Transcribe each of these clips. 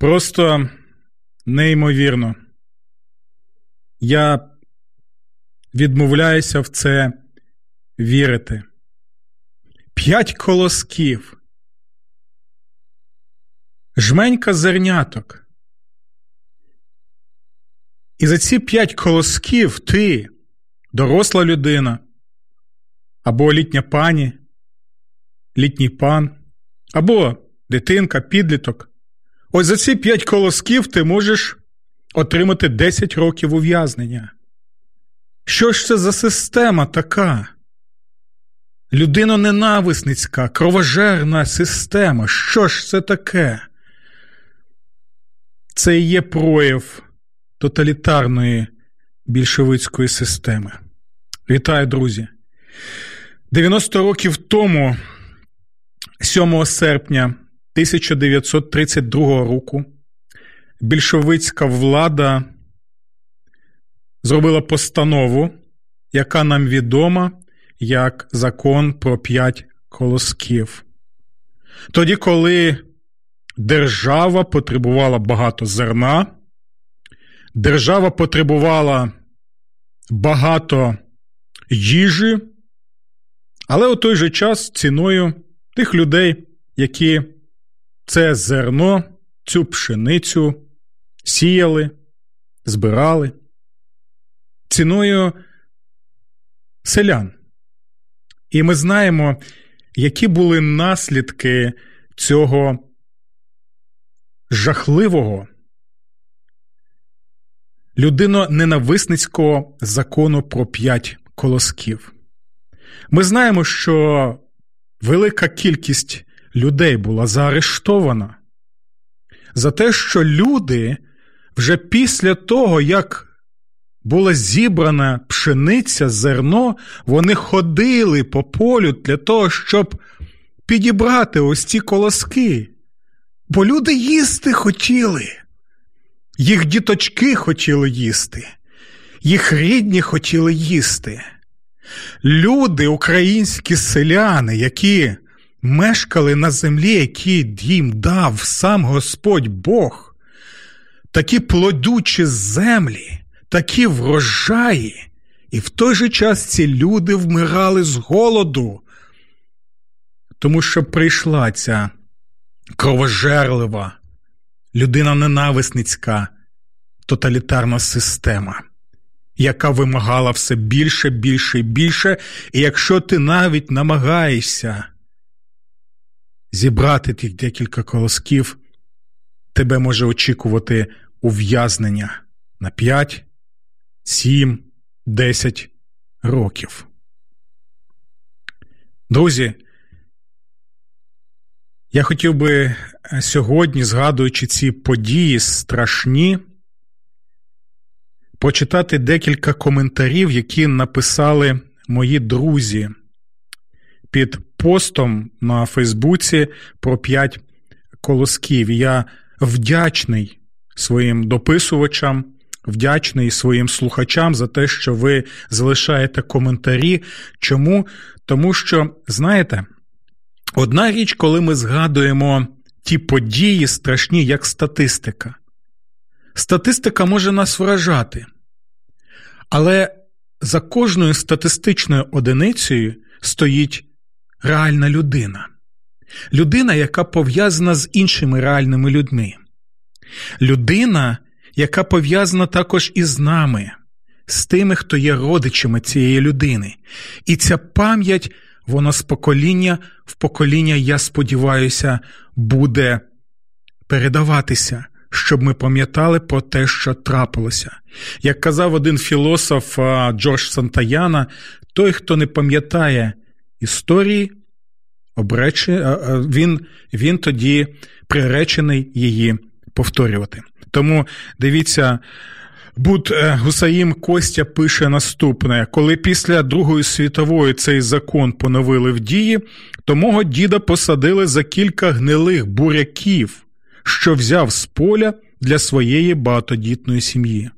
Просто неймовірно. Я відмовляюся в це вірити. П'ять колосків. Жменька зерняток. І за ці п'ять колосків ти, доросла людина, або літня пані, літній пан, або дитинка, підліток. Ось за ці п'ять колосків ти можеш отримати 10 років ув'язнення. Що ж це за система така? Людиноненависницька, кровожерна система. Що ж це таке? Це і є прояв тоталітарної більшовицької системи. Вітаю, друзі! 90 років тому, 7 серпня 1932 року, більшовицька влада зробила постанову, яка нам відома як закон про п'ять колосків. Тоді, коли держава потребувала багато зерна, держава потребувала багато їжі, але у той же час ціною тих людей, які це зерно, цю пшеницю сіяли, збирали, ціною селян. І ми знаємо, які були наслідки цього жахливого людино-ненависницького закону про п'ять колосків. Ми знаємо, що велика кількість людей була заарештована за те, що люди вже після того, як була зібрана пшениця, зерно, вони ходили по полю для того, щоб підібрати ось ці колоски. Бо люди їсти хотіли. Їх діточки хотіли їсти, їх рідні хотіли їсти. Люди, українські селяни, які мешкали на землі, які їм дав сам Господь Бог, такі плодючі землі, такі врожаї, і в той же час ці люди вмирали з голоду, тому що прийшла ця кровожерлива, людина ненависницька, тоталітарна система. Яка вимагала все більше, більше і більше, і якщо ти навіть намагаєшся зібрати тих декілька колосків, тебе може очікувати ув'язнення на 5, 7, 10 років. Друзі, я хотів би сьогодні, згадуючи ці події страшні, почитати декілька коментарів, які написали мої друзі під постом на Фейсбуці про п'ять колосків. Я вдячний своїм дописувачам, вдячний своїм слухачам за те, що ви залишаєте коментарі. Чому? Тому що, знаєте, одна річ, коли ми згадуємо ті події страшні, як статистика. Статистика може нас вражати, але за кожною статистичною одиницею стоїть реальна людина. Людина, яка пов'язана з іншими реальними людьми. Людина, яка пов'язана також із нами, з тими, хто є родичами цієї людини. І ця пам'ять, вона з покоління в покоління, я сподіваюся, буде передаватися, щоб ми пам'ятали про те, що трапилося. Як казав один філософ Джордж Сантаяна, той, хто не пам'ятає історії, обрече, він, він тоді приречений її повторювати. Тому дивіться. Буд Гусаїм Костя пише наступне: коли після Другої світової цей закон поновили в дії, то мого діда посадили за кілька гнилих буряків, що взяв з поля для своєї багатодітної сім'ї.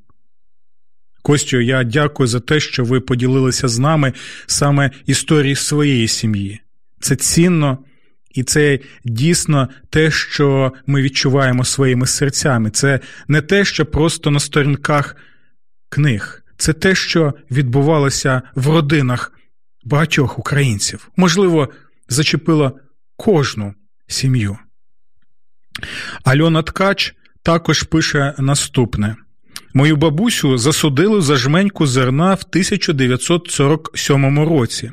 Костю, я дякую за те, що ви поділилися з нами саме історії своєї сім'ї. Це цінно і це дійсно те, що ми відчуваємо своїми серцями. Це не те, що просто на сторінках книг, це те, що відбувалося в родинах багатьох українців. Можливо, зачепило кожну сім'ю. Альона Ткач також пише наступне. Мою бабусю засудили за жменьку зерна в 1947 році.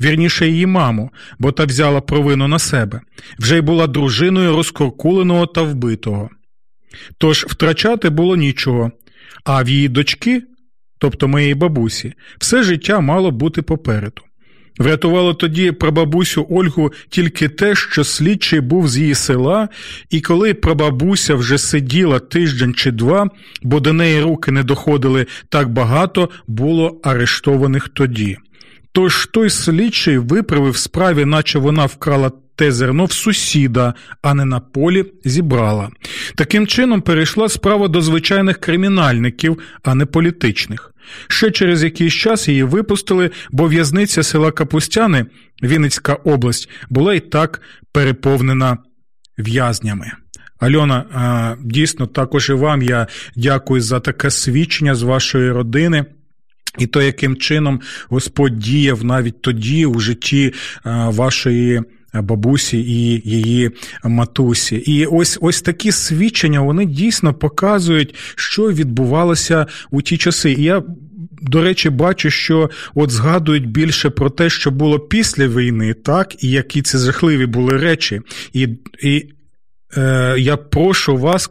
Вірніше її маму, бо та взяла провину на себе, вже й була дружиною розкуркуленого та вбитого. Тож втрачати було нічого, а в її дочки, тобто моєї бабусі, все життя мало бути попереду. Врятувало тоді прабабусю Ольгу тільки те, що слідчий був з її села, і коли прабабуся вже сиділа тиждень чи два, бо до неї руки не доходили так багато, було арештованих тоді. Тож той слідчий виправив справі, наче вона вкрала те зерно в сусіда, а не на полі зібрала. Таким чином перейшла справа до звичайних кримінальників, а не політичних. Ще через якийсь час її випустили, бо в'язниця села Капустяни, Вінницька область, була і так переповнена в'язнями. Альона, дійсно, також і вам я дякую за таке свідчення з вашої родини. І то, яким чином Господь діяв навіть тоді у житті вашої бабусі і її матусі. І ось ось такі свідчення вони дійсно показують, що відбувалося у ті часи. І я. До речі, бачу, що от згадують більше про те, що було після війни, так, і які це жахливі були речі. І і е, я прошу вас,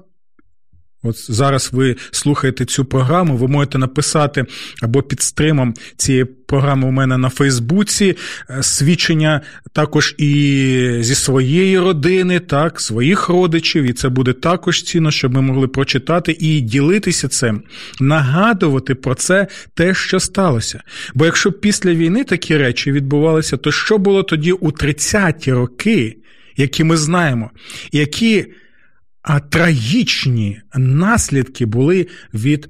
От зараз ви слухаєте цю програму, ви можете написати або під стримом цієї програми у мене на Фейсбуці е, свідчення також і зі своєї родини, так, своїх родичів, і це буде також цінно, щоб ми могли прочитати і ділитися цим, нагадувати про це те, що сталося. Бо якщо після війни такі речі відбувалися, то що було тоді у 30-ті роки, які ми знаємо, які а трагічні наслідки були від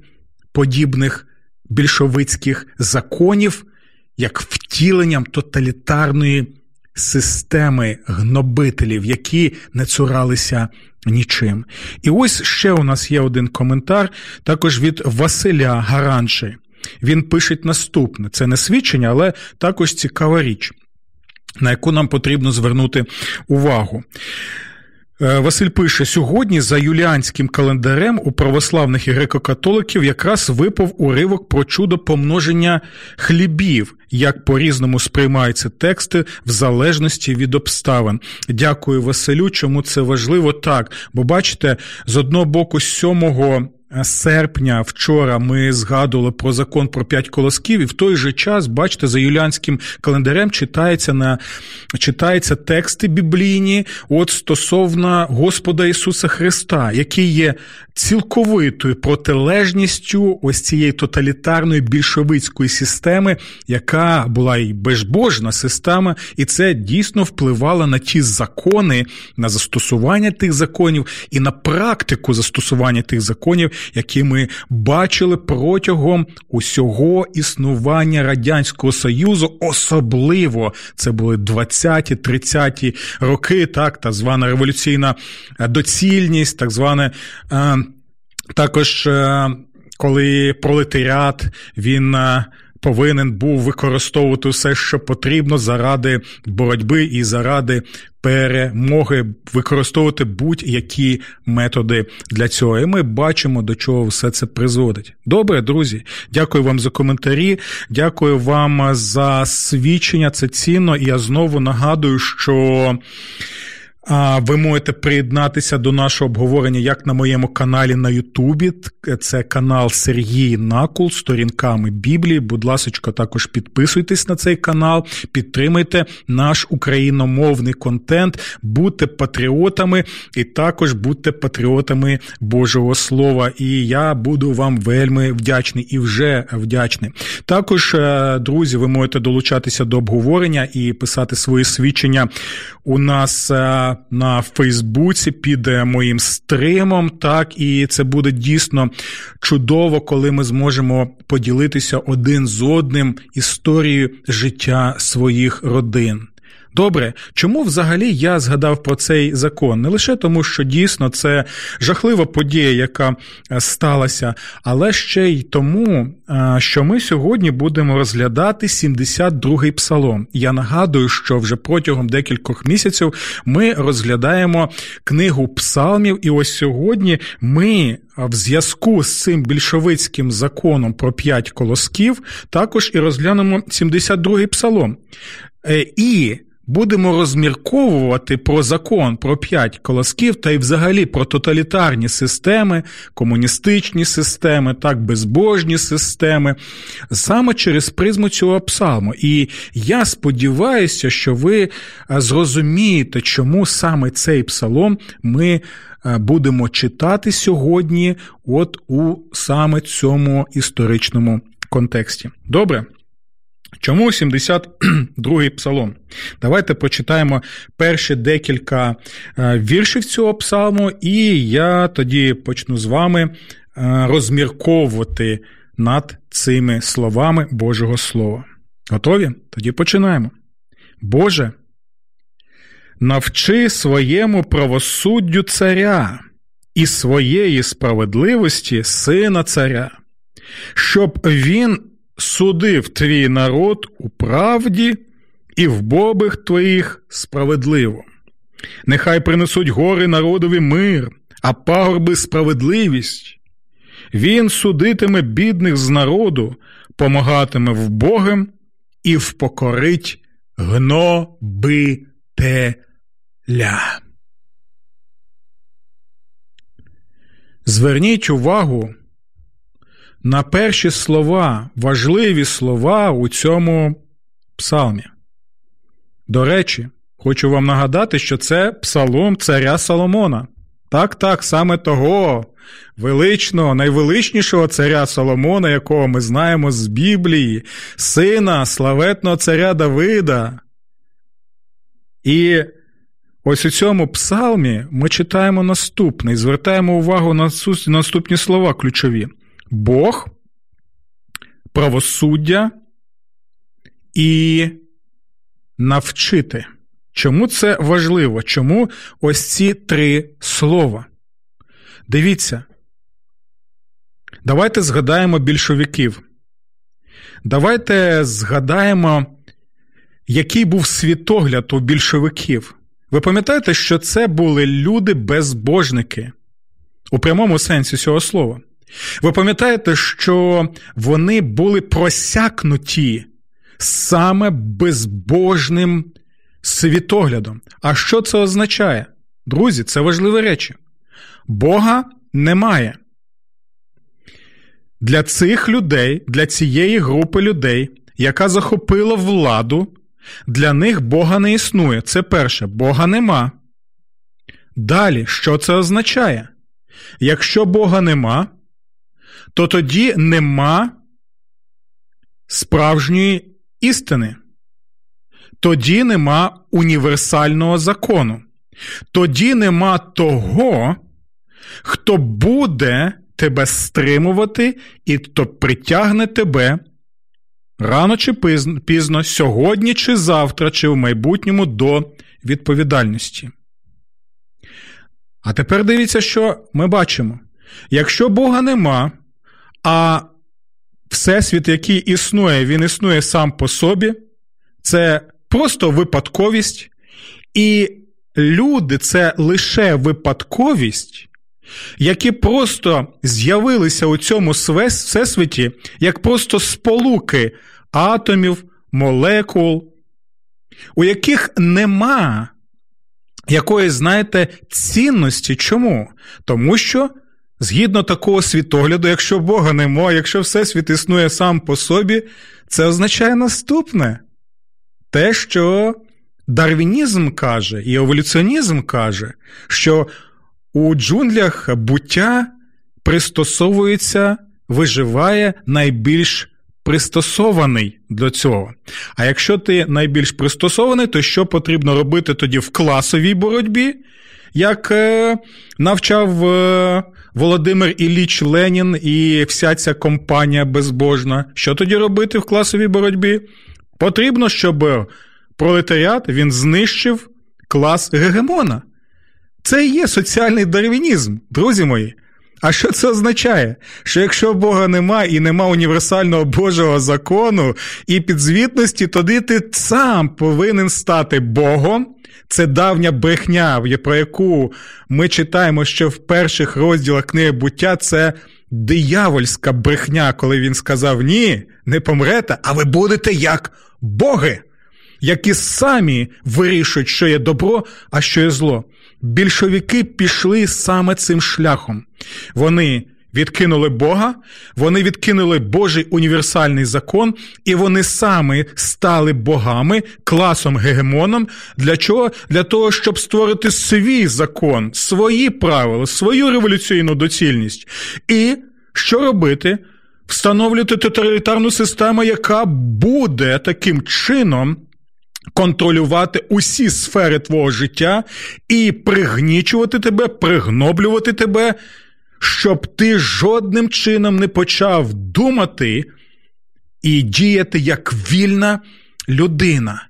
подібних більшовицьких законів, як втіленням тоталітарної системи гнобителів, які не цуралися нічим. І ось ще у нас є один коментар, також від Василя Гаранши. Він пише наступне: це не свідчення, але також цікава річ, на яку нам потрібно звернути увагу. Е, Василь пише: сьогодні за юліанським календарем у православних і греко-католиків якраз випав уривок про чудо помноження хлібів, як по різному сприймаються тексти в залежності від обставин. Дякую Василю. Чому це важливо так? Бо бачите, з одного боку, 7 серпня вчора ми згадували про закон про п'ять колосків, і в той же час, бачите, за юліанським календарем читається на читаються тексти біблійні от стосовно Господа Ісуса Христа, який є цілковитою протилежністю ось цієї тоталітарної більшовицької системи, яка була і безбожна система, і це дійсно впливало на ті закони, на застосування тих законів і на практику застосування тих законів, які ми бачили протягом усього існування Радянського Союзу, особливо це були 20-ті, 30-ті роки, так, так звана революційна доцільність, так зване. Е, також е, коли пролетаріат, він е, повинен був використовувати все, що потрібно заради боротьби і заради перемоги, використовувати будь-які методи для цього. І ми бачимо, до чого все це призводить. Добре, друзі, дякую вам за коментарі, дякую вам за свідчення. Це цінно. І я знову нагадую, що. Ви можете приєднатися до нашого обговорення як на моєму каналі на Ютубі. Це канал Сергій Накул сторінками Біблії. Будь ласка, також підписуйтесь на цей канал, підтримайте наш україномовний контент, будьте патріотами і також будьте патріотами Божого Слова. І я буду вам вельми вдячний і вже вдячний. Також, е, друзі, ви можете долучатися до обговорення і писати свої свідчення у нас. На Фейсбуці під е, моїм стримом. Так, і це буде дійсно чудово, коли ми зможемо поділитися один з одним історією життя своїх родин. Добре, чому взагалі я згадав про цей закон? Не лише тому, що дійсно це жахлива подія, яка е, сталася, але ще й тому, е, що ми сьогодні будемо розглядати 72-й псалом. Я нагадую, що вже протягом декількох місяців ми розглядаємо книгу псалмів, і ось сьогодні ми. В зв'язку з цим більшовицьким законом про п'ять колосків також і розглянемо 72-й псалом. Е, і Будемо розмірковувати про закон про п'ять колосків та й взагалі про тоталітарні системи, комуністичні системи, так безбожні системи, саме через призму цього псалму. І я сподіваюся, що ви е, зрозумієте, чому саме цей псалом ми е, будемо читати сьогодні, от у саме цьому історичному контексті. Добре? Чому 72-й псалом? Давайте прочитаємо перші декілька е, віршів цього псалму, і я тоді почну з вами е, розмірковувати над цими словами Божого Слова. Готові? Тоді починаємо. Боже, навчи своєму правосуддю царя і своєї справедливості сина царя, щоб він судив твій народ у правді і в бобих твоїх справедливо. Нехай принесуть гори народові мир, а пагорби справедливість. Він судитиме бідних з народу, помагатиме вбогим і впокорить гнобителя. Зверніть увагу на перші слова, важливі слова у цьому псалмі. До речі, хочу вам нагадати, що це псалом царя Соломона. Так, так, саме того величного, найвеличнішого царя Соломона, якого ми знаємо з Біблії, сина славетного царя Давида. І ось у цьому псалмі ми читаємо наступне і звертаємо увагу на наступні слова ключові. Бог, правосуддя і навчити. Чому це важливо? Чому ось ці три слова? Дивіться. Давайте згадаємо більшовиків. Давайте згадаємо, який був світогляд у більшовиків. Ви пам'ятаєте, що це були люди-безбожники у прямому сенсі цього слова. Ви пам'ятаєте, що вони були просякнуті саме безбожним світоглядом. А що це означає? Друзі, це важливі речі. Бога немає. Для цих людей, для цієї групи людей, яка захопила владу, для них Бога не існує. Це перше, Бога нема. Далі, що це означає? Якщо Бога нема, то тоді нема справжньої істини. Тоді нема універсального закону. Тоді нема того, хто буде тебе стримувати і хто притягне тебе рано чи пізно, сьогодні чи завтра, чи в майбутньому до відповідальності. А тепер дивіться, що ми бачимо. Якщо Бога нема, а всесвіт, який існує, він існує сам по собі, це просто випадковість, і люди це лише випадковість, які просто з'явилися у цьому всесвіті, як просто сполуки атомів, молекул, у яких нема якоїсь, знаєте, цінності. Чому? Тому що. Згідно такого світогляду, якщо Бога нема, якщо Всесвіт існує сам по собі, це означає наступне: те, що дарвінізм каже, і еволюціонізм каже, що у джунглях буття пристосовується, виживає найбільш пристосований до цього. А якщо ти найбільш пристосований, то що потрібно робити тоді в класовій боротьбі? Як е, навчав е, Володимир Ілліч Ленін і вся ця компанія безбожна, що тоді робити в класовій боротьбі? Потрібно, щоб пролетаріат він знищив клас гегемона. Це і є соціальний дарвінізм, друзі мої. А що це означає? Що якщо Бога нема і нема універсального Божого закону і підзвітності, тоді ти сам повинен стати Богом. Це давня брехня, про яку ми читаємо, що в перших розділах книги буття це диявольська брехня, коли він сказав: Ні, не помрете, а ви будете як боги, які самі вирішують, що є добро, а що є зло більшовики пішли саме цим шляхом. Вони відкинули Бога, вони відкинули Божий універсальний закон, і вони самі стали богами, класом гегемоном. Для чого? Для того, щоб створити свій закон, свої правила, свою революційну доцільність. І що робити? Встановлювати тоталітарну систему, яка буде таким чином контролювати усі сфери твого життя і пригнічувати тебе, пригноблювати тебе, щоб ти жодним чином не почав думати і діяти як вільна людина.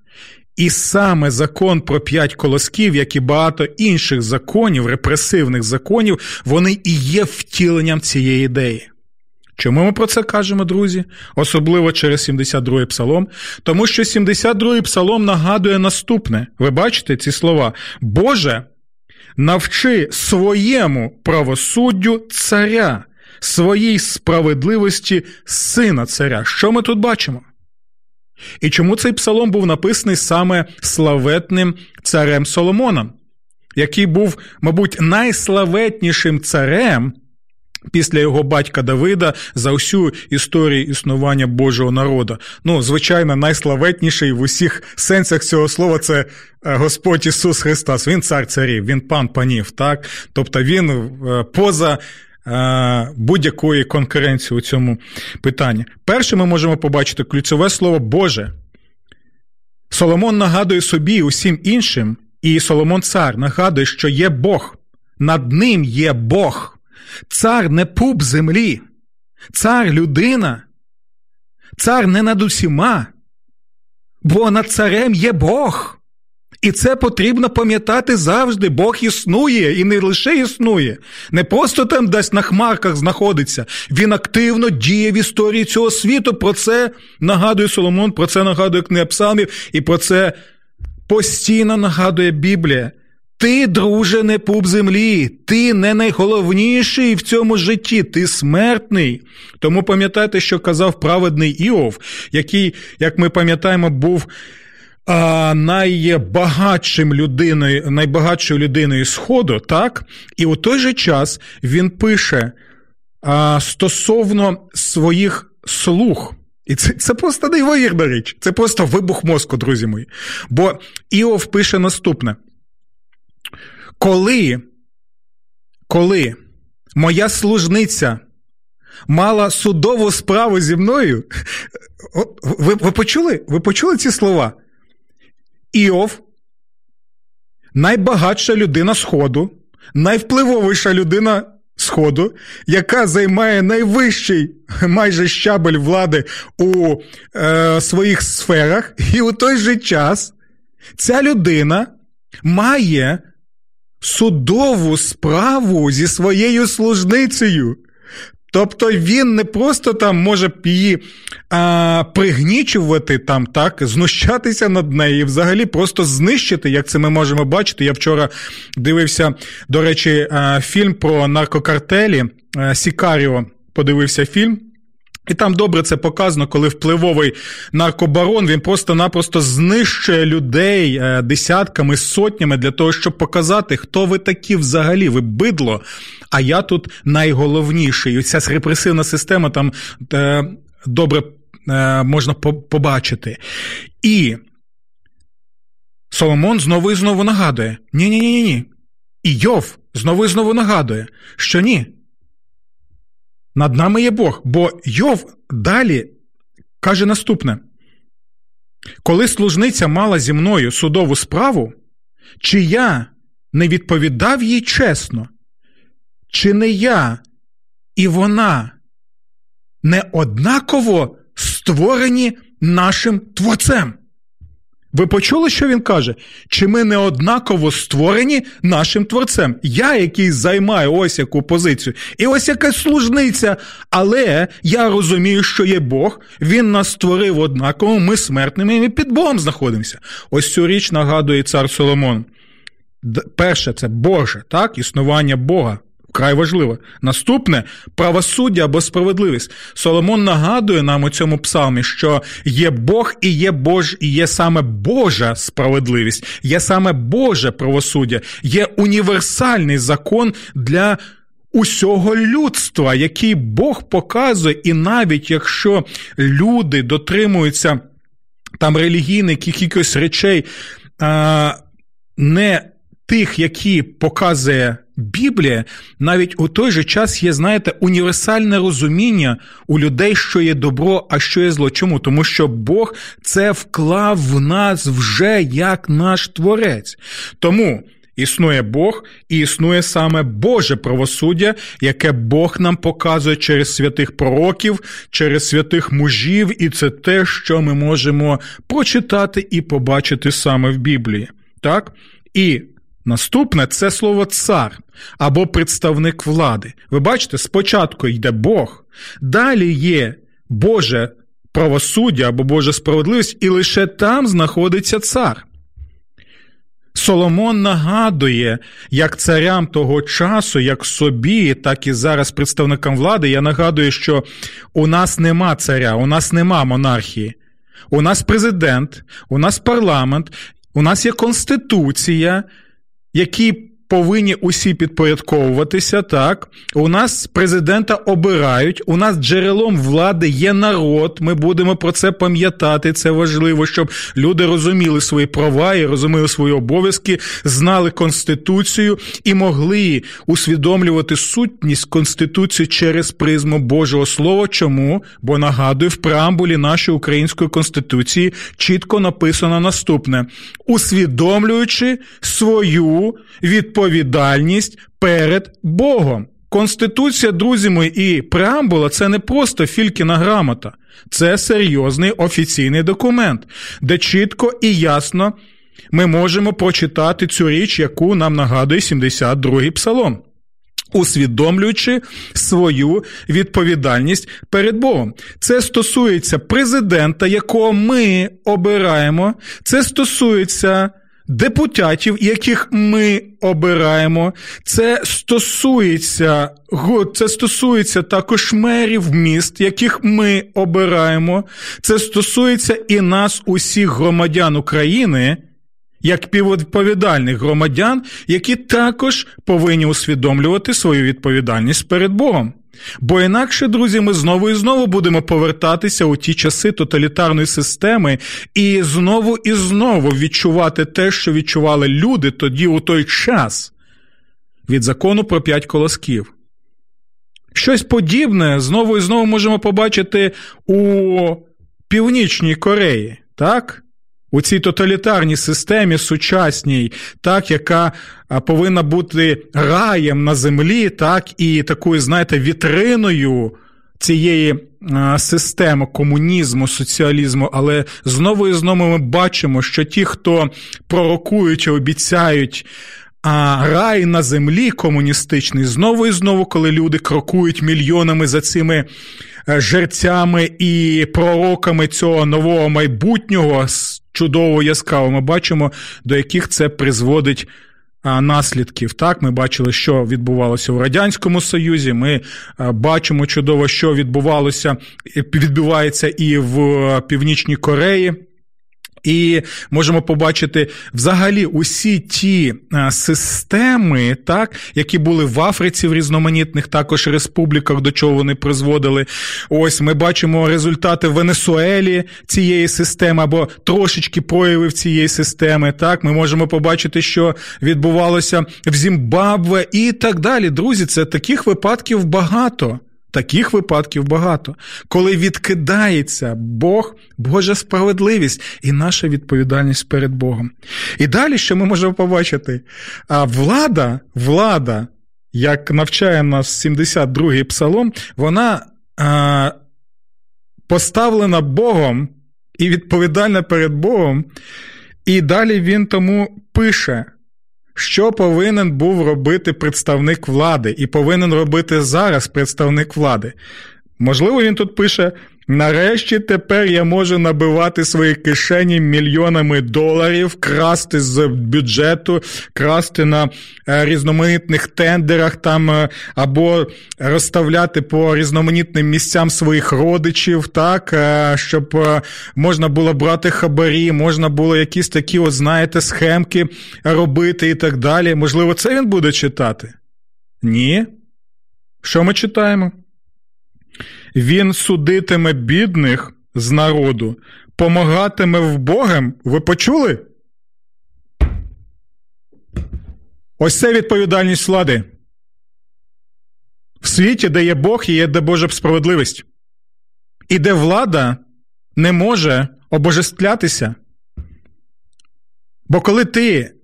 І саме закон про п'ять колосків, як і багато інших законів, репресивних законів, вони і є втіленням цієї ідеї. Чому ми про це кажемо, друзі? Особливо через 72-й псалом, тому що 72-й псалом нагадує наступне: ви бачите ці слова? Боже, навчи своєму правосуддю царя, своїй справедливості сина царя. Що ми тут бачимо? І чому цей псалом був написаний саме славетним царем Соломоном, який був, мабуть, найславетнішим царем після його батька Давида за всю історію існування Божого народу. Ну, звичайно, найславетніший в усіх сенсах цього слова це е, Господь Ісус Христос. Він цар царів, він пан панів. так? Тобто він е, поза. Е, будь-якої конкуренції у цьому питанні. Перше, ми можемо побачити ключове слово Боже. Соломон нагадує собі усім іншим, і Соломон цар нагадує, що є Бог, над ним є Бог. Цар не пуп землі, цар людина, цар не над усіма, бо над царем є Бог. І це потрібно пам'ятати завжди. Бог існує і не лише існує, не просто там десь на хмарках знаходиться. Він активно діє в історії цього світу. Про це нагадує Соломон, про це нагадує книга Псалмів, і про це постійно нагадує Біблія. Ти, друже, не пуп землі, ти не найголовніший в цьому житті, ти смертний. Тому пам'ятайте, що казав праведний Іов, який, як ми пам'ятаємо, був а, найбагатшим людиною, найбагатшою людиною Сходу, так? І у той же час він пише а, стосовно своїх слуг. І це це просто неймовірна річ, це просто вибух мозку, друзі мої. Бо Іов пише наступне. Коли, коли моя служниця мала судову справу зі мною, ви, ви почули? Ви почули ці слова? Іов, найбагатша людина Сходу, найвпливовіша людина Сходу, яка займає найвищий майже щабель влади у е, своїх сферах, і у той же час ця людина має судову справу зі своєю служницею. Тобто він не просто там може її а, пригнічувати, там, так, знущатися над нею, взагалі просто знищити, як це ми можемо бачити. Я вчора дивився, до речі, фільм про наркокартелі Сікаріо. Подивився фільм. І там добре це показано, коли впливовий наркобарон він просто-напросто знищує людей е, десятками, сотнями для того, щоб показати, хто ви такі взагалі, ви бидло. А я тут найголовніший. І ця репресивна система там е, добре е, можна побачити. І Соломон знову і знову нагадує: ні-ні ні ні. І Йов знову і знову нагадує, що ні. Над нами є Бог, бо Йов далі каже наступне: коли служниця мала зі мною судову справу, чи я не відповідав їй чесно, чи не я і вона не однаково створені нашим творцем? Ви почули, що він каже? Чи ми не однаково створені нашим творцем? Я, який займаю ось яку позицію, і ось якась служниця. Але я розумію, що є Бог, він нас створив однаково, ми смертними, і ми під Богом знаходимося. Ось цю річ нагадує цар Соломон. Перше, це Боже, так, існування Бога. Край важливо. Наступне правосуддя або справедливість. Соломон нагадує нам у цьому псалмі, що є Бог і є Бож, і є саме Божа справедливість, є саме Боже правосуддя, є універсальний закон для усього людства, який Бог показує, і навіть якщо люди дотримуються там релігійних якихось речей, не тих, які показує Біблія, навіть у той же час є, знаєте, універсальне розуміння у людей, що є добро, а що є зло. Чому? Тому що Бог це вклав в нас вже як наш творець. Тому. Існує Бог і існує саме Боже правосуддя, яке Бог нам показує через святих пророків, через святих мужів, і це те, що ми можемо прочитати і побачити саме в Біблії. Так? І Наступне це слово цар або представник влади. Ви бачите, спочатку йде Бог, далі є Боже правосуддя або Божа справедливість, і лише там знаходиться цар. Соломон нагадує, як царям того часу, як собі, так і зараз представникам влади. Я нагадую, що у нас нема царя, у нас нема монархії. У нас президент, у нас парламент, у нас є конституція, які повинні усі підпорядковуватися. Так у нас президента обирають. У нас джерелом влади є народ. Ми будемо про це пам'ятати. Це важливо, щоб люди розуміли свої права і розуміли свої обов'язки, знали конституцію і могли усвідомлювати сутність конституції через призму Божого Слова. Чому? Бо нагадую, в преамбулі нашої української конституції чітко написано наступне: усвідомлюючи свою відповідальність відповідальність перед Богом. Конституція, друзі мої, і преамбула це не просто фількіна грамота, це серйозний офіційний документ, де чітко і ясно ми можемо прочитати цю річ, яку нам нагадує 72-й псалом. Усвідомлюючи свою відповідальність перед Богом. Це стосується президента, якого ми обираємо, це стосується депутатів, яких ми обираємо. Це стосується це стосується також мерів міст, яких ми обираємо. Це стосується і нас, усіх громадян України. Як піввідповідальних громадян, які також повинні усвідомлювати свою відповідальність перед Богом. Бо інакше, друзі, ми знову і знову будемо повертатися у ті часи тоталітарної системи і знову і знову відчувати те, що відчували люди тоді у той час від закону про п'ять колосків. Щось подібне знову і знову можемо побачити у Північній Кореї, так? У цій тоталітарній системі сучасній, так, яка повинна бути раєм на землі, так, і такою, знаєте, вітриною цієї системи комунізму, соціалізму, але знову і знову ми бачимо, що ті, хто пророкують і обіцяють. А рай на землі комуністичний знову і знову, коли люди крокують мільйонами за цими жерцями і пророками цього нового майбутнього чудово яскраво ми бачимо, до яких це призводить наслідків. Так, ми бачили, що відбувалося в радянському союзі. Ми бачимо чудово, що відбувалося відбувається і в Північній Кореї. І можемо побачити взагалі усі ті системи, так, які були в Африці в різноманітних також республіках, до чого вони призводили. Ось ми бачимо результати в Венесуелі цієї системи або трошечки проявів цієї системи. Так, ми можемо побачити, що відбувалося в Зімбабве і так далі. Друзі, це таких випадків багато. Таких випадків багато, коли відкидається Бог, Божа справедливість і наша відповідальність перед Богом. І далі що ми можемо побачити? А влада, влада, як навчає нас 72-й псалом, вона а, поставлена Богом і відповідальна перед Богом. І далі він тому пише. Що повинен був робити представник влади, і повинен робити зараз представник влади? Можливо, він тут пише: Нарешті тепер я можу набивати свої кишені мільйонами доларів, красти з бюджету, красти на е, різноманітних тендерах там е, або розставляти по різноманітним місцям своїх родичів, так, е, щоб можна було брати хабарі, можна було якісь такі, от, знаєте, схемки робити і так далі. Можливо, це він буде читати? Ні. Що ми читаємо? Він судитиме бідних з народу, помагатиме в Богом. Ви почули? Ось це відповідальність влади. В світі, де є Бог є де Божа справедливість. І де влада не може обожествлятися. Бо коли ти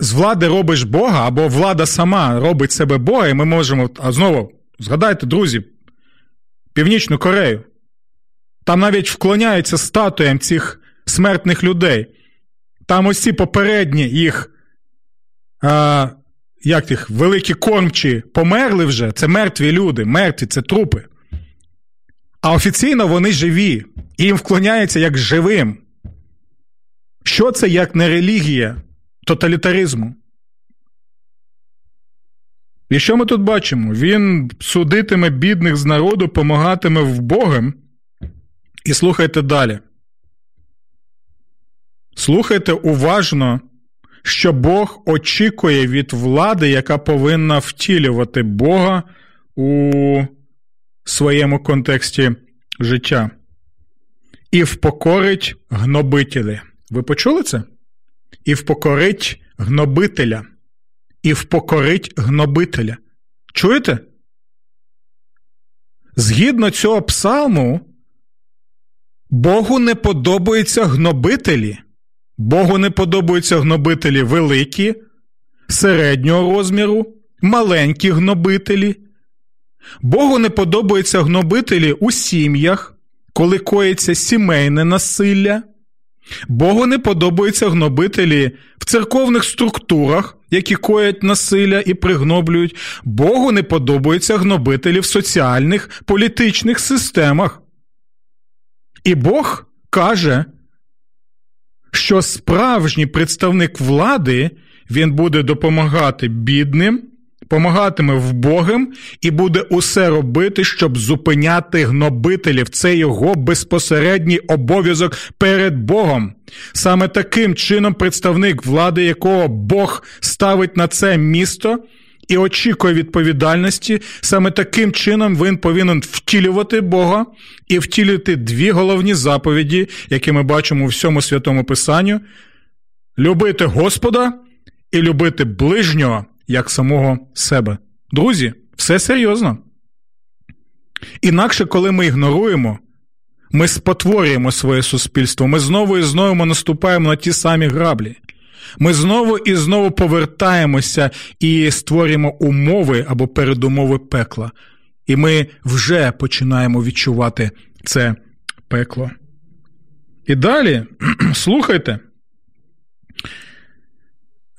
з влади робиш Бога, або влада сама робить себе Бога, і ми можемо. А знову згадайте, друзі, Північну Корею. Там навіть вклоняються статуям цих смертних людей. Там усі попередні їх, а, як їх, великі кормчі померли вже. Це мертві люди, мертві, це трупи. А офіційно вони живі. І їм вклоняються як живим. Що це як не релігія тоталітаризму? І що ми тут бачимо? Він судитиме бідних з народу, помагатиме в Богом. І слухайте далі. Слухайте уважно, що Бог очікує від влади, яка повинна втілювати Бога у своєму контексті життя. І впокорить гнобителі. Ви почули це? І впокорить гнобителя і впокорить гнобителя. Чуєте? Згідно цього псалму, Богу не подобаються гнобителі. Богу не подобаються гнобителі великі, середнього розміру, маленькі гнобителі. Богу не подобаються гнобителі у сім'ях, коли коїться сімейне насилля. Богу не подобаються гнобителі в церковних структурах, які коять насилля і пригноблюють. Богу не подобаються гнобителі в соціальних політичних системах. І Бог каже, що справжній представник влади він буде допомагати бідним помагатиме в Богом і буде усе робити, щоб зупиняти гнобителів. Це його безпосередній обов'язок перед Богом. Саме таким чином представник влади, якого Бог ставить на це місто. І очікує відповідальності, саме таким чином він повинен втілювати Бога і втілювати дві головні заповіді, які ми бачимо у всьому святому Писанню: любити Господа і любити ближнього як самого себе. Друзі, все серйозно. Інакше, коли ми ігноруємо, ми спотворюємо своє суспільство, ми знову і знову наступаємо на ті самі граблі. Ми знову і знову повертаємося і створюємо умови або передумови пекла. І ми вже починаємо відчувати це пекло. І далі, слухайте.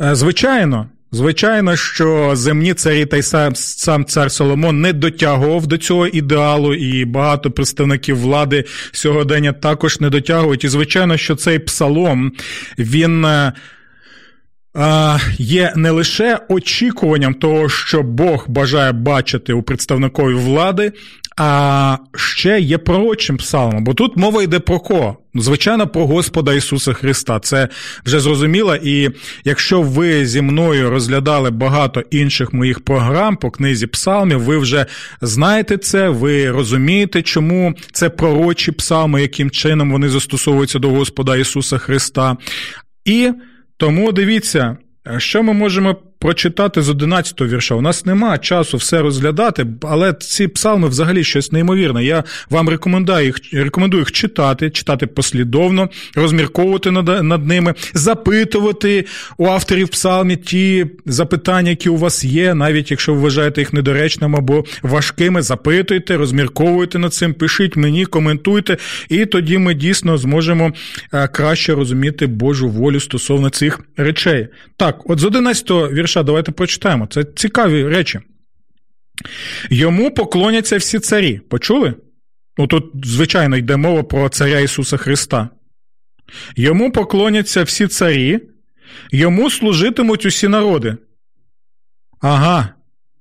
Е, звичайно, Звичайно, що земні царі та й сам сам цар Соломон не дотягував до цього ідеалу, і багато представників влади сьогодення також не дотягують. І звичайно, що цей псалом він. Є не лише очікуванням того, що Бог бажає бачити у представникові влади, а ще є пророчим псалмом. Бо тут мова йде про кого? Звичайно, про Господа Ісуса Христа. Це вже зрозуміло. І якщо ви зі мною розглядали багато інших моїх програм по книзі псалмів, ви вже знаєте це, ви розумієте, чому це пророчі псалми, яким чином вони застосовуються до Господа Ісуса Христа. І тому дивіться, що ми можемо прочитати з 11 вірша. У нас нема часу все розглядати, але ці псалми взагалі щось неймовірне. Я вам рекомендую їх рекомендую їх читати, читати послідовно, розмірковувати над, над ними, запитувати у авторів псалмів ті запитання, які у вас є, навіть якщо ви вважаєте їх недоречними або важкими, запитуйте, розмірковуйте над цим, пишіть мені, коментуйте, і тоді ми дійсно зможемо е, краще розуміти Божу волю стосовно цих речей. Так, от з 11 вірша вірша, давайте прочитаємо. Це цікаві речі. Йому поклоняться всі царі. Почули? Ну тут, звичайно, йде мова про царя Ісуса Христа. Йому поклоняться всі царі, йому служитимуть усі народи. Ага,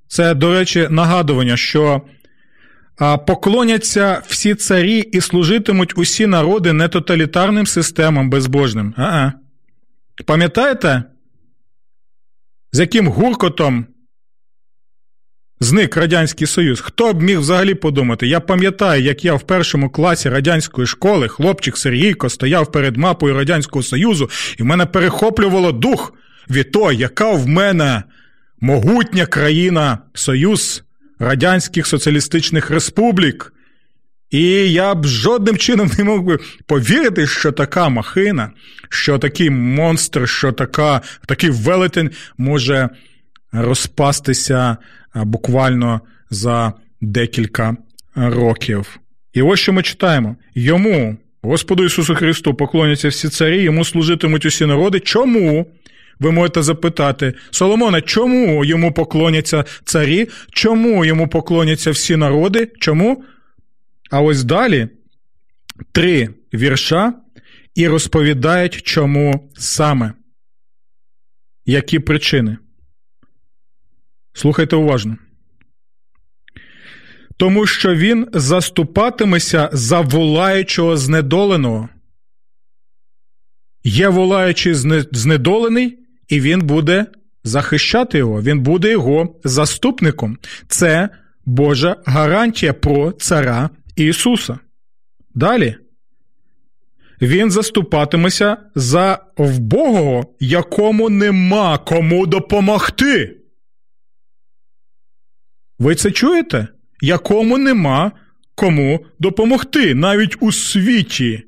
це, до речі, нагадування, що поклоняться всі царі і служитимуть усі народи не тоталітарним системам безбожним. Ага. Пам'ятаєте, з яким гуркотом зник Радянський Союз. Хто б міг взагалі подумати? Я пам'ятаю, як я в першому класі радянської школи, хлопчик Сергійко, стояв перед мапою Радянського Союзу, і в мене перехоплювало дух від того, яка в мене могутня країна Союз Радянських Соціалістичних Республік. І я б жодним чином не мог би повірити, що така махина, що такий монстр, що така, такий велетень може розпастися буквально за декілька років. І ось що ми читаємо: йому, Господу Ісусу Христу, поклоняться всі царі, йому служитимуть усі народи. Чому? Ви можете запитати, Соломоне, чому йому поклоняться царі? Чому йому поклоняться всі народи? Чому? А ось далі три вірша і розповідають, чому саме. Які причини. Слухайте уважно. Тому що він заступатиметься за волаючого знедоленого. Є волаючий знедолений, і він буде захищати його, він буде його заступником. Це Божа гарантія про цара Ісуса. Далі. Він заступатиметься за вбогого, якому нема кому допомогти. Ви це чуєте? Якому нема кому допомогти навіть у світі,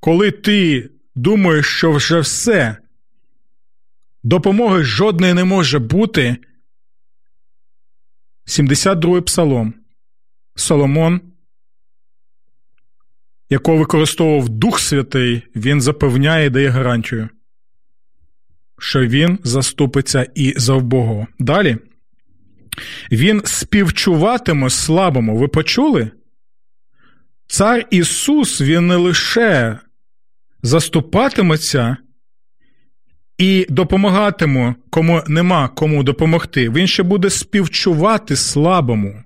коли ти думаєш, що вже все, допомоги жодної не може бути. 72 й псалом. Соломон якого використовував Дух Святий, він запевняє і дає гарантію, що він заступиться і за вбогого. Далі. Він співчуватиме слабому. Ви почули? Цар Ісус, він не лише заступатиметься і допомагатиме, кому нема кому допомогти. Він ще буде співчувати слабому.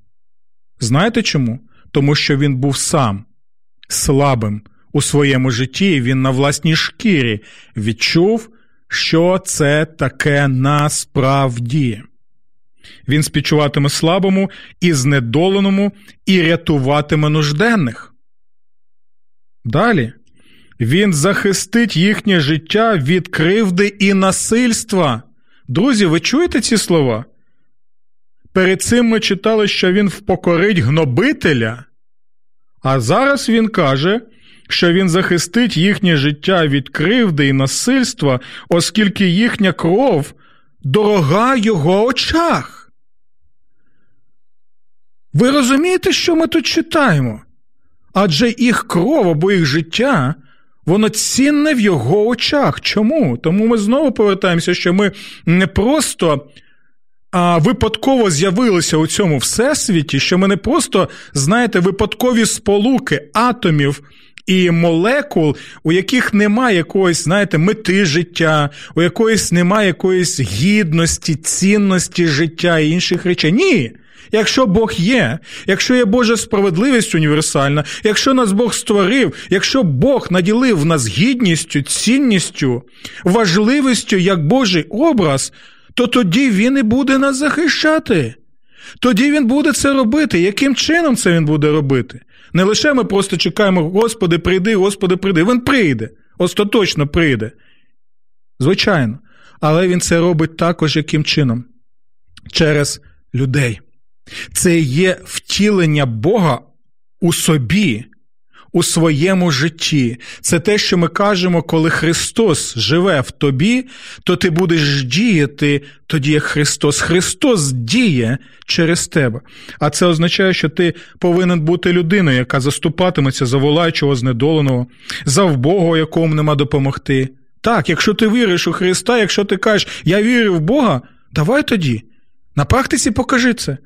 Знаєте чому? Тому що він був сам слабим у своєму житті, він на власній шкірі відчув, що це таке насправді. Він спічуватиме слабому і знедоленому і рятуватиме нужденних. Далі. Він захистить їхнє життя від кривди і насильства. Друзі, ви чуєте ці слова? Перед цим ми читали, що він впокорить гнобителя, а зараз він каже, що він захистить їхнє життя від кривди і насильства, оскільки їхня кров дорога його очах. Ви розумієте, що ми тут читаємо? Адже їх кров або їх життя, воно цінне в його очах. Чому? Тому ми знову повертаємося, що ми не просто а, випадково з'явилися у цьому всесвіті, що ми не просто, знаєте, випадкові сполуки атомів і молекул, у яких немає якоїсь, знаєте, мети життя, у якоїсь немає якоїсь гідності, цінності життя і інших речей. Ні. Якщо Бог є, якщо є Божа справедливість універсальна, якщо нас Бог створив, якщо Бог наділив нас гідністю, цінністю, важливістю як Божий образ, то тоді Він і буде нас захищати. Тоді він буде це робити. Яким чином це він буде робити? Не лише ми просто чекаємо, Господи, прийди, Господи, прийди. Він прийде, остаточно прийде. Звичайно. Але він це робить також яким чином? Через людей. Це є втілення Бога у собі, у своєму житті. Це те, що ми кажемо, коли Христос живе в тобі, то ти будеш діяти тоді, як Христос. Христос діє через тебе. А це означає, що ти повинен бути людиною, яка заступатиметься за волаючого знедоленого, за вбогого, якому нема допомогти. Так, якщо ти віриш у Христа, якщо ти кажеш, я вірю в Бога, давай тоді. На практиці покажи це.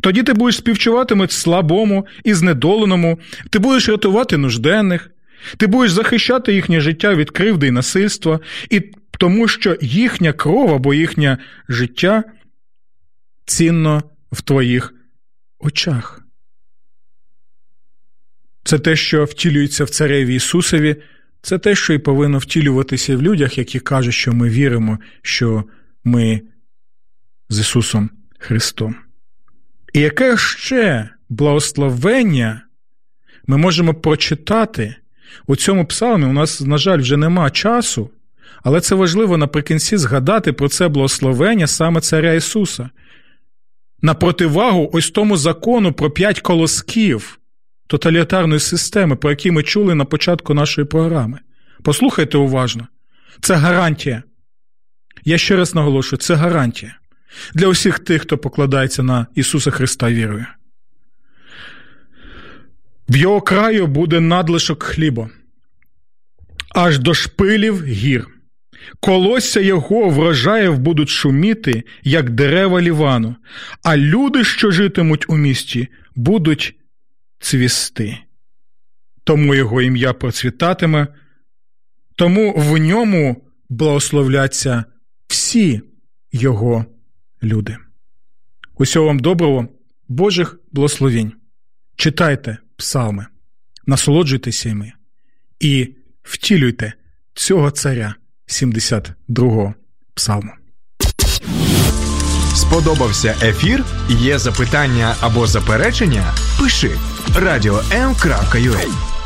Тоді ти будеш співчуватимуть слабому і знедоленому, ти будеш рятувати нужденних, ти будеш захищати їхнє життя від кривди і насильства, і тому що їхня кров або їхнє життя цінно в твоїх очах. Це те, що втілюється в цареві Ісусові, це те, що і повинно втілюватися в людях, які кажуть, що ми віримо, що ми з Ісусом Христом. І яке ще благословення ми можемо прочитати у цьому псалмі? У нас, на жаль, вже нема часу, але це важливо наприкінці згадати про це благословення саме Царя Ісуса. На противагу ось тому закону про п'ять колосків тоталітарної системи, про які ми чули на початку нашої програми. Послухайте уважно, це гарантія. Я ще раз наголошую, це гарантія для усіх тих, хто покладається на Ісуса Христа вірою. В його краю буде надлишок хліба, аж до шпилів гір. Колосся його врожаїв будуть шуміти, як дерева лівану, а люди, що житимуть у місті, будуть цвісти. Тому його ім'я процвітатиме, тому в ньому благословляться всі його люди. Усього вам доброго, Божих благословень. Читайте псалми, насолоджуйтеся іми і втілюйте цього царя 72-го псалму. Сподобався ефір? Є запитання або заперечення? Пиши радіом.ua